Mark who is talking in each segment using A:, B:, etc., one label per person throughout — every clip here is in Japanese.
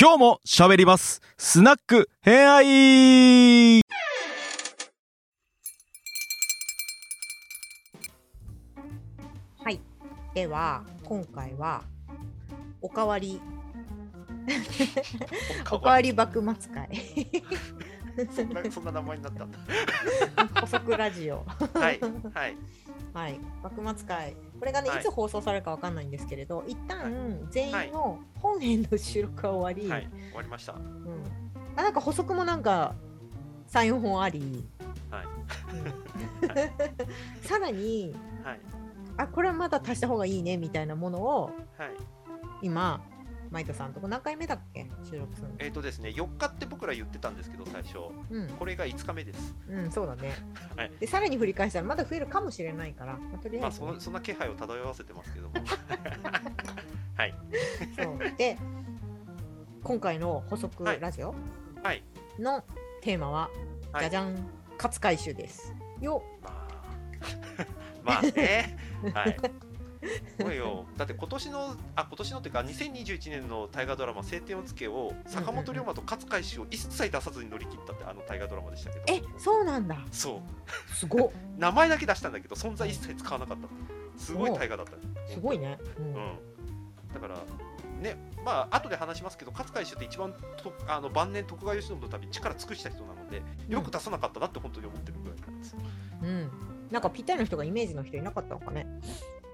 A: 今日も喋りますスナック偏愛
B: はい。では、今回は、おかわり、おかわり幕末会。
C: そんなそんな名前になったんだ。
B: 補足ラジオ。
C: はいはい
B: はい。幕末会。これがね、
C: はい。
B: い、つ放送されるかわかんないんですけれど、一旦、
C: はい。
B: 全員の本編の収録が終わり、
C: はい。終わりました。
B: うん、あなんか補足もなんか3、4本あり、
C: はい。
B: うん。さらに、
C: はい。
B: あ、これはまだ足した方がいいねみたいなものを、
C: はい。
B: 今、マイトさんとこ何回目だっけ？収録するの。
C: えっ、とですね4日って僕ら言ってたんですけど最初。
B: うん、
C: これが5日目です。
B: うん、そうだね。
C: はい。
B: で、さらに振り返したらまだ増えるかもしれないから、まあ、とりあえず。ね、
C: まあそのそんな気配を漂わせてますけども。はい。
B: そう。で、今回の補足
C: はい。
B: ラジオ
C: はい。
B: のテーマは、
C: はい。
B: じゃじゃん、勝海舟です。よ、
C: まあ。まあね。はい。すごいよ。だって今年のあ今年のっていうか2021年の大河ドラマ「青天を衝け」を坂本龍馬と勝海舟を一切出さずに乗り切ったってあの大河ドラマでしたけど。
B: え、そうなんだ。
C: そう。
B: すごっ、
C: 名前だけ出したんだけど存在一切使わなかった。すごい大河だった。
B: すごいね。うん。
C: うん、だからねまあ後で話しますけど勝海舟って一番とあの晩年徳川慶喜のために力尽くした人なのでよく出さなかったなって本当に思ってるぐらいなんですよ、
B: うん。なんかぴったりの人がイメージの人いなかったのかね。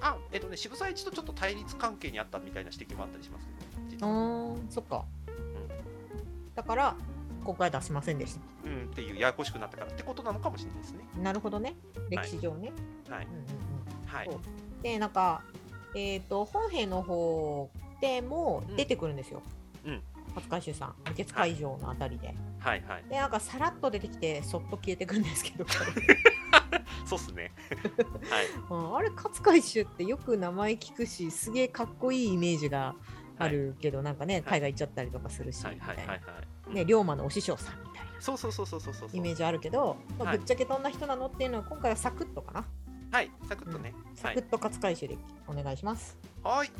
C: あえっとね渋沢栄一とちょっと対立関係にあったみたいな指摘もあったりしますけど実
B: あ
C: は
B: ー、そっか。だから、今回は出しませんでした。
C: うんっていうややこしくなったからってことなのかもしれないですね。
B: なるほどね。歴史上ね。
C: はい。
B: で、なんか、えっ、と、本編の方でも出てくるんですよ。
C: うん。
B: 勝海舟さん、無血会場のあたりで。
C: はい。はい。
B: で、なんかさらっと出てきて、そっと消えてくんですけど、
C: そうっすね。はい。
B: うんあれ、勝海舟ってよく名前聞くし、すげえかっこいいイメージがあるけど、なんかね、海外行っちゃったりとかするし、
C: はい
B: ね、龍馬のお師匠さんみたいな。
C: そうそうそうそうそうそう。
B: イメージあるけど、まあ
C: はい。
B: ぶっちゃけどんな人なのっていうのは今回はサクッとかな。
C: はいサクッとね、はい。
B: サクッと勝海舟でお願いします。
C: はい。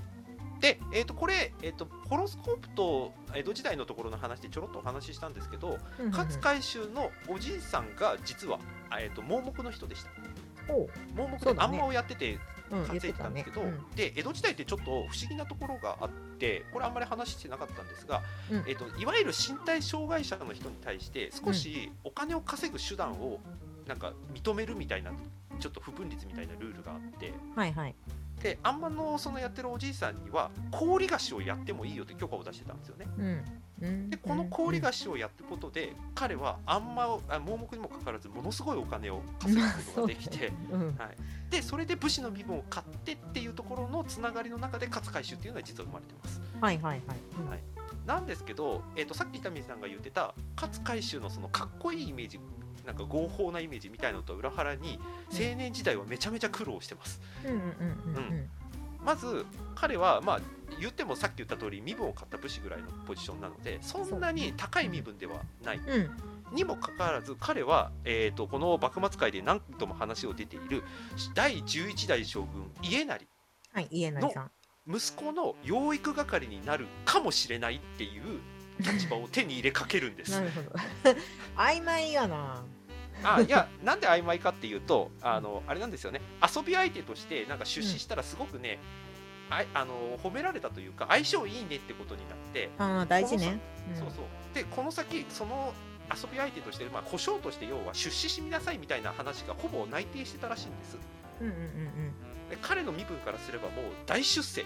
C: で、えー、とこれ、えー、とホロスコープと江戸時代のところの話でちょろっとお話ししたんですけど、
B: うんうんうん
C: 勝海舟のおじいさんが実は、あえー、と盲目の人でした。盲目であんまをやってて稼いで
B: てた
C: んですけど、
B: うん
C: で江戸時代ってちょっと不思議なところがあってこれあんまり話してなかったんですが、
B: うん
C: えー、といわゆる身体障害者の人に対して少しお金を稼ぐ手段をなんか認めるみたいなちょっと不分率みたいなルールがあって。
B: はいはい。
C: であんまのそのやってるおじいさんには氷菓子をやってもいいよって許可を出してたんですよね。でこの氷菓子をやってることで彼はあんまあ盲目にもかかわらずものすごいお金を稼ぐことができて、
B: うん。
C: はい、でそれで武士の身分を買ってっていうところのつながりの中で勝海舟っていうのは実は生まれてます。
B: はいはいはい。うん。
C: はい。なんですけど、えー、とさっき伊丹さんが言ってた勝海舟のそのかっこいいイメージなんか合法なイメージみたいなのと裏腹に青年時代はめちゃめちゃ苦労してますまず彼はまあ言ってもさっき言った通り身分を買った武士ぐらいのポジションなのでそんなに高い身分ではない。にもかかわらず彼は、えー、とこの幕末界で何度も話を出ている第11代将軍家成
B: はい、家成さん。
C: 息子の養育係になるかもしれないっていう立場を手に入れかけるんです
B: な。るほど。曖昧やな。
C: あいやなんで曖昧かっていうとあのあれなんですよね。遊び相手としてなんか出資したらすごくね、あいあの褒められたというか相性いいねってことになって、
B: ああ、大事ね。ん。
C: そうそう。でこの先その遊び相手として、まあ、故障として要は出資しみなさいみたいな話がほぼ内定してたらしいんです。
B: うんうんうんうん。
C: で彼の身分からすればもう大出世。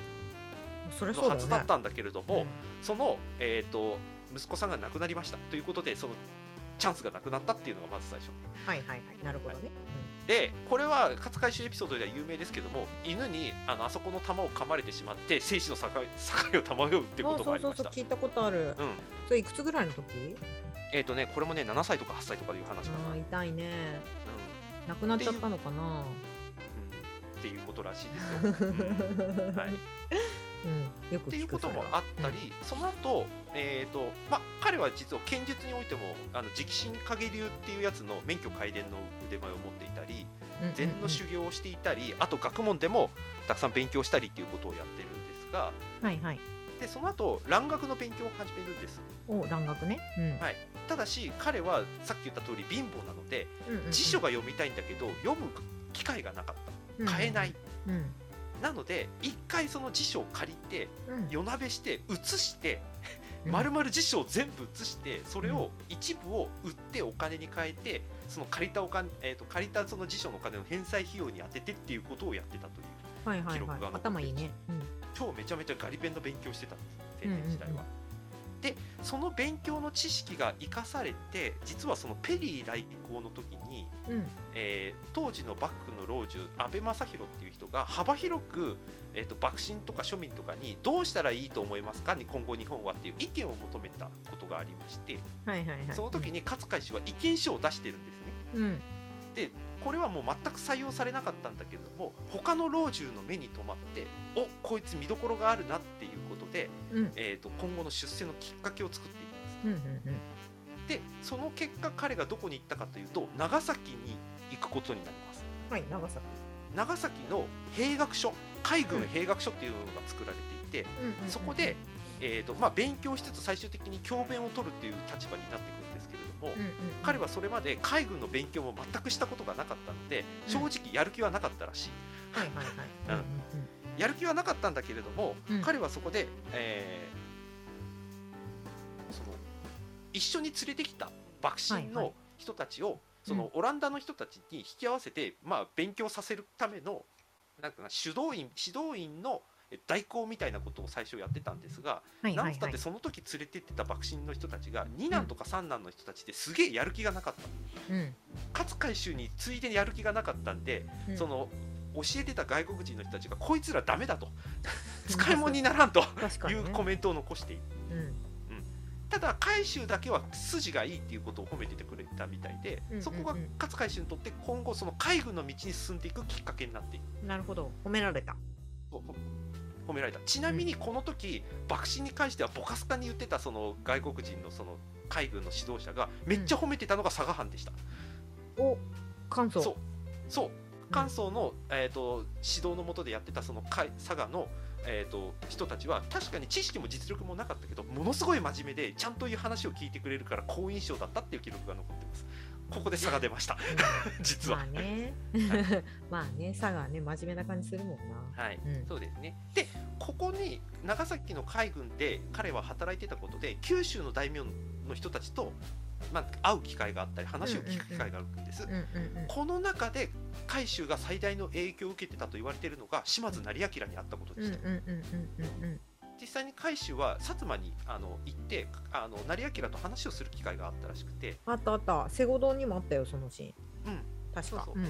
C: のはずだっ。たんだけれども、
B: うん。
C: その、えー、と息子さんが亡くなりましたということでそのチャンスがなくなったっていうのがまず最初。
B: はいはいはい。なるほどね。
C: でこれは勝海舟エピソードでは有名ですけども犬にあのあそこの弾を噛まれてしまって生死の境 境を漂うってことがありました。
B: そうそうそう、聞いたことある。
C: うん。
B: それいくつぐらいの時？
C: えっ、とねこれもね7歳とか8歳とかいう話かな、
B: 痛いね。
C: う
B: 亡くなっちゃったのかな？
C: っていうことらしいですよ、うん。はい、
B: うん、よく
C: っていうこともあったり、その後、えーとまあ、彼は実は剣術においてもあの直進影流っていうやつの免許改伝の腕前を持っていたり禅の修行をしていたり、あと学問でもたくさん勉強したりっていうことをやってるんですが
B: はいはい。
C: でその後蘭学の勉強を始めるんです。
B: お蘭学ね。うん。
C: はい。ただし彼はさっき言った通り貧乏なので
B: うんうんうん。
C: 辞書が読みたいんだけど読む機会がなかった。買えない。
B: うん
C: なので一回その辞書を借りて
B: うん。
C: 夜なべして写して
B: うん。
C: 丸々辞書を全部写してそれを一部を売ってお金に変えてその借りたお金、えー、と借りたその辞書のお金を返済費用に当ててっていうことをやってたという
B: はいはいはい。
C: 記録が残って
B: 頭いいね。うん。
C: 超めちゃめちゃガリ勉の勉強してたんです。青
B: うんうんうん。
C: 年時代は。でその勉強の知識が生かされて実はそのペリー来航の時に、
B: うん
C: えー当時の幕府の老中安倍正弘っていう人が幅広く、えー、と幕臣とか庶民とかにどうしたらいいと思いますかに今後日本はっていう意見を求めたことがありまして
B: はいはいはい。
C: その時に勝海氏は意見書を出してるんですね。
B: うん
C: でこれはもう全く採用されなかったんだけれども他の老中の目に留まっておこいつ見どころがあるなっていうことで、
B: うん
C: えー、と今後の出世のきっかけを作っていきます。
B: うんうん
C: でその結果彼がどこに行ったかというと長崎に行くことになります
B: うん。はい長崎。
C: 長崎の兵学所海軍兵学所っていうのが作られていて、
B: うんうんうん
C: そこで、えーとまあ、勉強しつつ最終的に教鞭を取るっていう立場になっていくんですけれども、
B: うんうんうん
C: 彼はそれまで海軍の勉強も全くしたことがなかったので
B: うん
C: 正直やる気はなかったらしい、
B: はいはいはい。
C: うん
B: うんうん
C: やる気はなかったんだけれども、
B: うん。
C: 彼はそこで、えーその一緒に連れてきた幕臣の
B: はいはい。
C: 人たちを、そのオランダの人たちに引き合わせて、まあ、勉強させるためのなんかな指導員指導員のえ代行みたいなことを最初やってたんですが、
B: はいはいはい。
C: なんつったって。その時連れてってた幕臣の人たちが二男とか三男の人たちですげえやる気がなかった、
B: うん。
C: 勝海舟についでにやる気がなかったんで、
B: うん。
C: その教えてた外国人の人たちがこいつらダメだと。使い物にならんと。いうコメントを残している
B: うん。
C: ただ海舟だけは筋がいいっていうことを褒めててくれたみたいで、
B: うんうんうん。
C: そこが勝海舟にとって今後その海軍の道に進んでいくきっかけになっていく。
B: なるほど。褒められた。
C: と褒められた。ちなみにこの時幕臣に関してはボカスカに言ってたその外国人のその海軍の指導者がめっちゃ褒めてたのが佐賀藩でした、
B: お感想。
C: そうそう関東の、えー、と指導のもとでやってたその海佐賀の、えー、と人たちは確かに知識も実力もなかったけどものすごい真面目でちゃんという話を聞いてくれるから好印象だったっていう記録が残ってます。ここで佐賀出ました。実は、
B: まあね。まあね佐賀はね真面目な感じするもんな。
C: はい。
B: うん。
C: そうですね。でここに長崎の海軍で彼は働いてたことで九州の大名の人たちと、まあ、会う機会があったり話を聞く機会があるんです、
B: うんうんうん。
C: この中で海舟が最大の影響を受けてたと言われているのが島津成明にあったことでした、
B: うんうんうんうんうんうん。
C: 実際に海舟は薩摩にあの行ってあの成明と話をする機会があったらしくて、
B: あったあった。セゴドンにもあったよそのシーン。
C: うん。
B: 確か。
C: そうそう。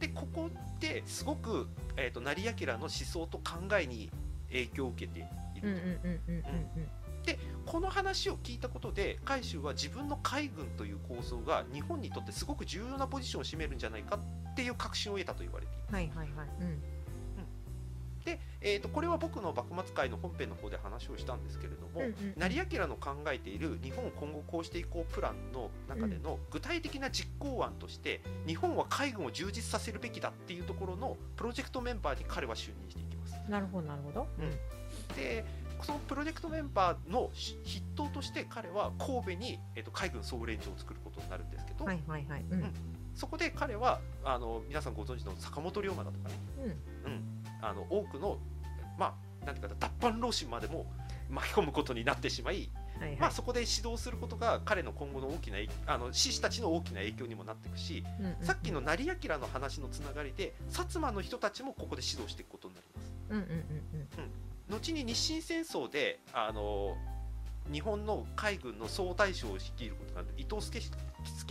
C: でここですごく、えー、と成明の思想と考えに影響を受けている
B: うんうんうんうんうんうん
C: この話を聞いたことで海舟は自分の海軍という構想が日本にとってすごく重要なポジションを占めるんじゃないかっていう確信を得たと言われています。
B: はいはいはい。うん。
C: で、えー、とこれは僕の幕末会の本編の方で話をしたんですけれども、
B: うんうん
C: 成明の考えている日本を今後こうしていこうプランの中での具体的な実行案として、日本は海軍を充実させるべきだっていうところのプロジェクトメンバーに彼は就任していきます。
B: なるほどなるほど。
C: でそのプロジェクトメンバーの筆頭として彼は神戸に、えー、と海軍総連長を作ることになるんですけど、
B: はいはいはい。うん。
C: うんそこで彼はあの皆さんご存知の坂本龍馬だとかね、うん、あの多くのまあなんていうか脱藩浪士までも巻き込むことになってしまい、
B: はいはい。
C: まあ、そこで指導することが彼の今後の大きな影あの志士たちの大きな影響にもなっていくし、
B: うんうんうん。
C: さっきの成明の話のつながりで薩摩の人たちもここで指導していくことになります。
B: うんうんうん。うん
C: 後に日清戦争であの日本の海軍の総大将を率いることがある伊藤助助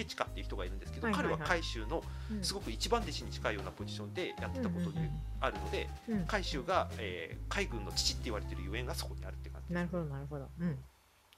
C: 親っていう人がいるんですけど、
B: はいはいはい。
C: 彼は海舟の
B: うん。
C: すごく一番弟子に近いようなポジションでやってたことにあるので、
B: うん。うんうん。
C: 海舟が、えー海軍の父って言われてるゆえんがそこにあるって感じ
B: なるほどなるほど。うん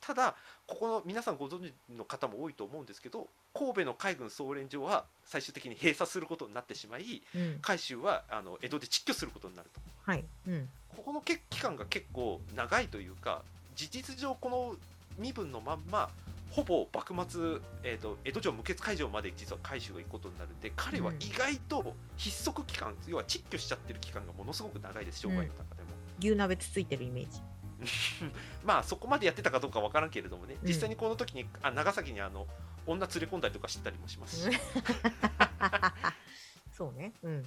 C: ただここの皆さんご存知の方も多いと思うんですけど神戸の海軍総連場は最終的に閉鎖することになってしまい
B: うん。
C: 海舟はあの江戸で窒居することになると。
B: はい。うん。
C: ここのけ期間が結構長いというか事実上この身分のまんまほぼ幕末、えー、と江戸城無血開城まで実は海舟が行くことになるんで彼は意外と筆足期間、要は窒居しちゃってる期間がものすごく長いです生涯の中でも、
B: 牛鍋つついてるイメージ
C: まあそこまでやってたかどうかわからんけれどもね。
B: うん。
C: 実際にこの時にあ長崎にあの女連れ込んだりとかしてたりもします。し、
B: そうね。うん。
C: っ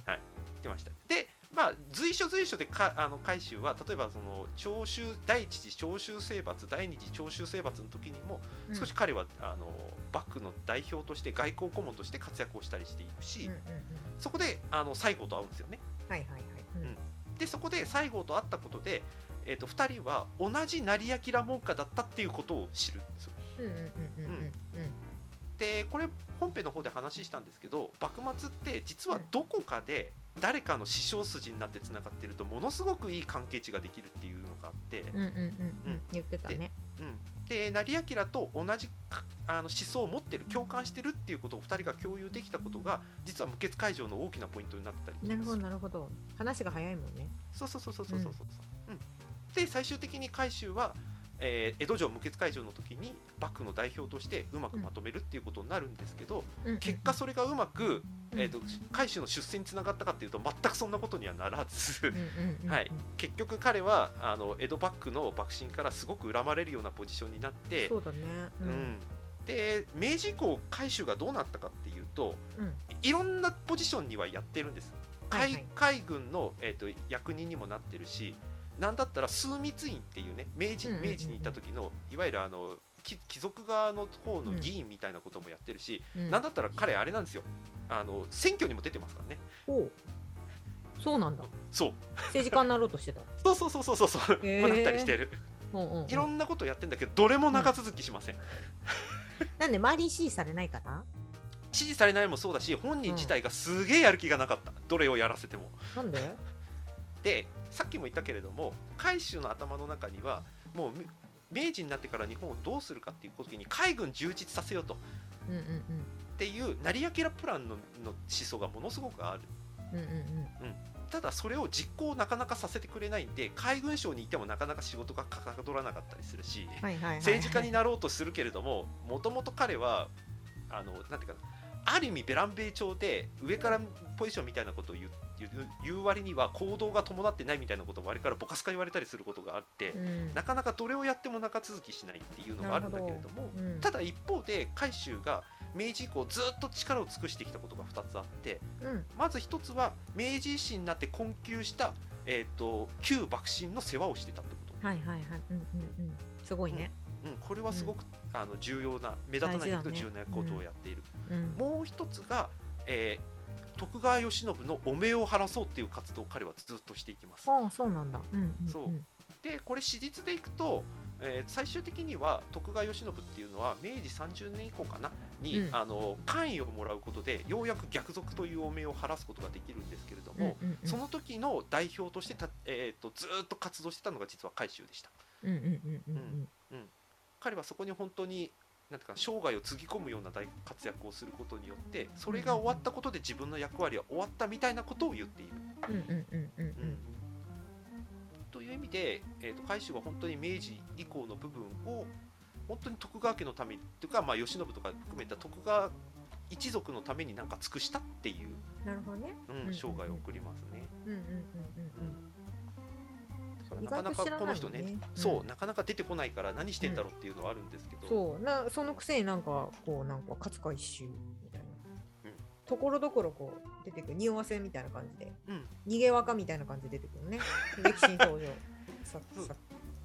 C: てました。でまあ随所随所でかあの海舟は例えばその長州第一次長州征伐第二次長州征伐の時にも
B: うん。
C: 少し彼は、あの幕府の代表として外交顧問として活躍をしたりしているし、
B: うんうんうん。
C: そこであの西郷と会うんですよね。
B: はいはいはい。うん。
C: でそこで西郷と会ったことで、えー、と2人は同じ成明門下だったっていうことを知るんですよでこれ本編の方で話したんですけど幕末って実はどこかで誰かの師匠筋になってつながってるとものすごくいい関係値ができるっていうのがあって、
B: うんうんうんうん。言ってたね。
C: うん、で成明と同じかあの思想を持ってる共感してるっていうことを2人が共有できたことが実は無血解除の大きなポイントになってたり
B: なるほど
C: す
B: なるほど。話が早いもんね。
C: そうそうそうそうそうそうそう、うんで最終的に海舟は、えー江戸城無血解除の時に幕府の代表としてうまくまとめるっていうことになるんですけど、結果それがうまく、
B: うん
C: えー、と海舟の出世につながったかっていうと全くそんなことにはならず、
B: うんうんうん
C: はい。結局彼はあの江戸幕府の幕臣からすごく恨まれるようなポジションになって
B: そうだね。う
C: うん。ん、で明治以降海舟がどうなったかっていうと
B: うん。
C: いろんなポジションにはやってるんです。海,、
B: はいはい。
C: 海軍の、えー、と役人にもなってるしなんだったら枢密院っていうね明治
B: うんうんうんうん。
C: 明治に行った時のいわゆるあの貴貴族側の方の議員みたいなこともやってるし、
B: うん。
C: なんだったら彼あれなんですよ。あの選挙にも出てますからね。
B: そうなんだ。
C: そう。
B: 政治家になろうとしてた。
C: そうそうそうそうそうそう、
B: へー。
C: まあなったりしてる。
B: うんうんうん。
C: いろんなことやってんだけどどれも長続きしません、
B: なんで周りに支持されないかな
C: 支持されないのもそうだし本人自体がすげえやる気がなかった、どれをやらせても。
B: なんで？
C: でさっきも言ったけれども海舟の頭の中にはもうみ明治になってから日本をどうするかっていう時に海軍充実させようと。っ
B: うんうんうん。
C: ていう成明プランのの思想がものすごくある。
B: うんうんうん。
C: ただそれを実行なかなかさせてくれないんで海軍省にいてもなかなか仕事がかかどらなかったりするし
B: はいはいはいはい。
C: 政治家になろうとするけれどももともと彼はあのなんていうかなある意味ベランベイ朝で上からポジションみたいなことを言う言う言う割には行動が伴ってないみたいなこともあれからボカスカ言われたりすることがあって、
B: うん。
C: なかなかどれをやっても長続きしないっていうのがあるんだけれども
B: うん。
C: ただ一方で海舟が明治以降ずっと力を尽くしてきたことが2つあって
B: うん。
C: まず1つは明治維新になって困窮した、えー、と旧幕臣の世話をしてたってこと、
B: はいはいはい。うんうんうん。すごいね。
C: うん、これはすごく、あの重要な目立たないけど重要なことをやっている、
B: うん。
C: もう1つが、えー徳川慶喜の汚名を晴らそうっていう活動を彼はずっとしていきます。
B: ああそうなんだ。うんうんうん。
C: そう。でこれ史実でいくと、えー最終的には徳川慶喜っていうのは明治30年以降かなに、
B: うん。
C: あの官位をもらうことでようやく逆賊という汚名を晴らすことができるんですけれども、
B: うんうんうん。
C: その時の代表としてた、えー、とずーっと活動してたのが実は海舟でした。彼はそこに本当になんていうか生涯をつぎ込むような大活躍をすることによってそれが終わったことで自分の役割は終わったみたいなことを言っている。
B: うんうんうんうんうん
C: という意味で、えー、と海舟は本当に明治以降の部分を本当に徳川家のためにというか、まあ、慶喜とか含めた徳川一族のためになんか尽くしたっていう、
B: なるほどね
C: うん
B: うんうん
C: 生涯を送りますね。
B: うんうんうん
C: だからなかなかこの人ね、
B: うん。
C: そうなかなか出てこないから何してんだろうっていうのはあるんですけど、
B: そう。なそのくせになんかこうなんか勝海舟みたいな。
C: うん。
B: ところどころこう出てくる匂わせみたいな感じで。
C: うん。
B: 逃げ若みたいな感じで出てくるね。歴史に登場。ささ。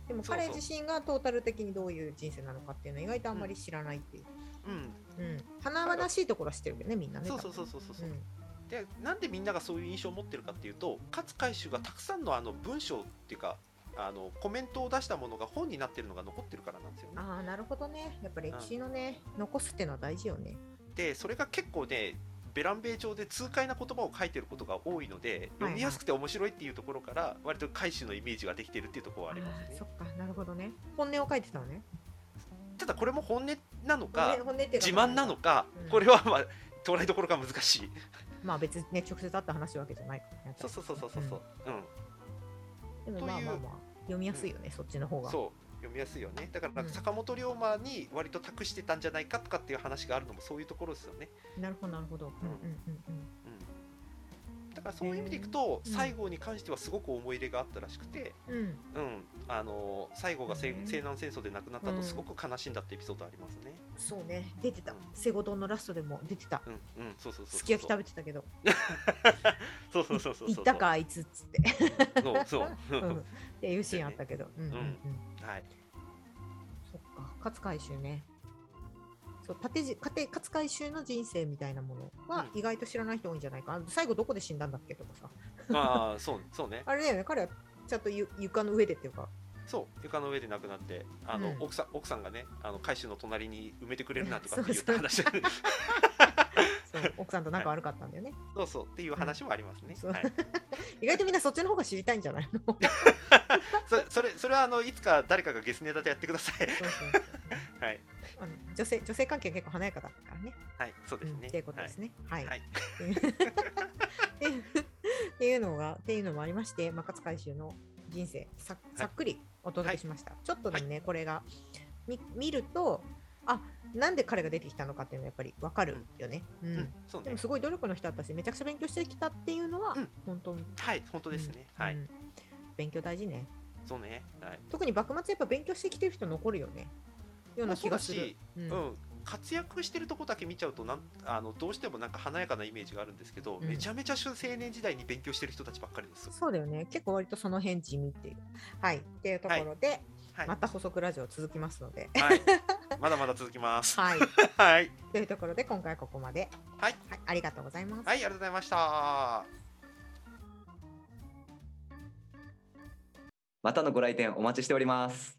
B: でも彼自身がトータル的にどういう人生なのかっていうのは意外とあんまり知らないっていう、
C: うん。
B: うん、華々しいところは知ってるけどねみんなね
C: そうそうそうそうそう。そう、
B: うん
C: でなんでみんながそういう印象を持ってるかっていうと勝海舟がたくさんのあの文章っていうかあのコメントを出したものが本になってるのが残ってるからなんですよね。
B: ああなるほどね。やっぱ歴史のね、残すっていうのは大事よね。
C: でそれが結構ねベランベイ調で痛快な言葉を書いてることが多いので読みやすくて面白いっていうところから割と海舟のイメージができてるっていうところはありますね。
B: そっか。なるほどね。本音を書いてたのね。
C: ただこれも本音なのか自慢なのか
B: うん。
C: これはまあ捉えどころが難しい
B: まあ別にね直接会った話わけじゃないからね
C: そうそうそうそうそう。そううん。
B: でもまあまあまあ読みやすいよね、そっちの方が。
C: そう。読みやすいよね。だから坂本龍馬に割と託してたんじゃないかとかっていう話があるのもそういうところですよね、
B: なるほどなるほど。うんうんうん
C: うん、だかからそういう意味でいくと、
B: うん。
C: 西郷に関してはすごく思い入れがあったらしくて、
B: うん。
C: うん、あの西郷が西南戦争で亡くなった
B: うん。
C: とすごく悲しんだってエピソードありますね。
B: そうね。出てた。セゴドンのラストでも出てた。
C: うんうんそうそうそうそう。
B: すき焼き食べてたけど。
C: そうそうそうそうそう。
B: 行ったかあいつっつって。
C: そうそう。
B: うん。っていうシーンあったけど。うんうん。うん。
C: はい。
B: そっか。勝海舟ねそう縦じ家庭勝海舟の人生みたいなものは
C: うん。
B: 意外と知らない人多いんじゃないか。な最後どこで死んだんだっけとかさ。
C: まあそうそうね。
B: あれだよね彼はちゃんとゆ床の上でっていうか。
C: そう床の上で亡くなってあの、
B: うん。
C: 奥さん奥さんがねあの海舟の隣に埋めてくれるなんとか
B: そう
C: って言った話。
B: そう奥さんと仲悪かったんだよね、
C: そうそうっていう話もありますね。
B: そう。
C: はい。
B: 意外とみんなそっちの方が知りたいんじゃないの？そう
C: そそれそれはあのいつか誰かがゲスネタでやってください。
B: そうそう
C: はい
B: あの女性女性関係結構華やかだったからね。
C: はいそうですね。
B: うんっていうことですね。はい。
C: はい。
B: っていうのがっていうのもありまして、まあ、勝海舟の人生ささっくりお届けしました。ちょっとでもね、これが見見るとあなんで彼が出てきたのかっていうのはやっぱりわかるよね。うん
C: うんそうね
B: でも。すごい努力の人だったしめちゃくちゃ勉強してきたっていうのは、
C: うん
B: 本当に
C: はい本当ですね。はい。
B: うん勉強大事ね。
C: そうね。はい。
B: 特に幕末やっぱ勉強してきてる人残るよね。ような気がする
C: そうだし。
B: うん
C: うん、活躍してるとこだけ見ちゃうとなんあのどうしてもなんか華やかなイメージがあるんですけど、
B: うん
C: めちゃめちゃ青年時代に勉強してる人たちばっかりです。
B: そうだよね。結構割とその辺地味っていう。はい。っていうところで、
C: はい、
B: また補足ラジオ続きますので。
C: はい、まだまだ続きます。
B: はい。
C: はい、
B: というところで、今回はここまで。
C: はい、
B: はい。ありがとうございます。
C: はい、ありがとうございました。
D: またのご来店お待ちしております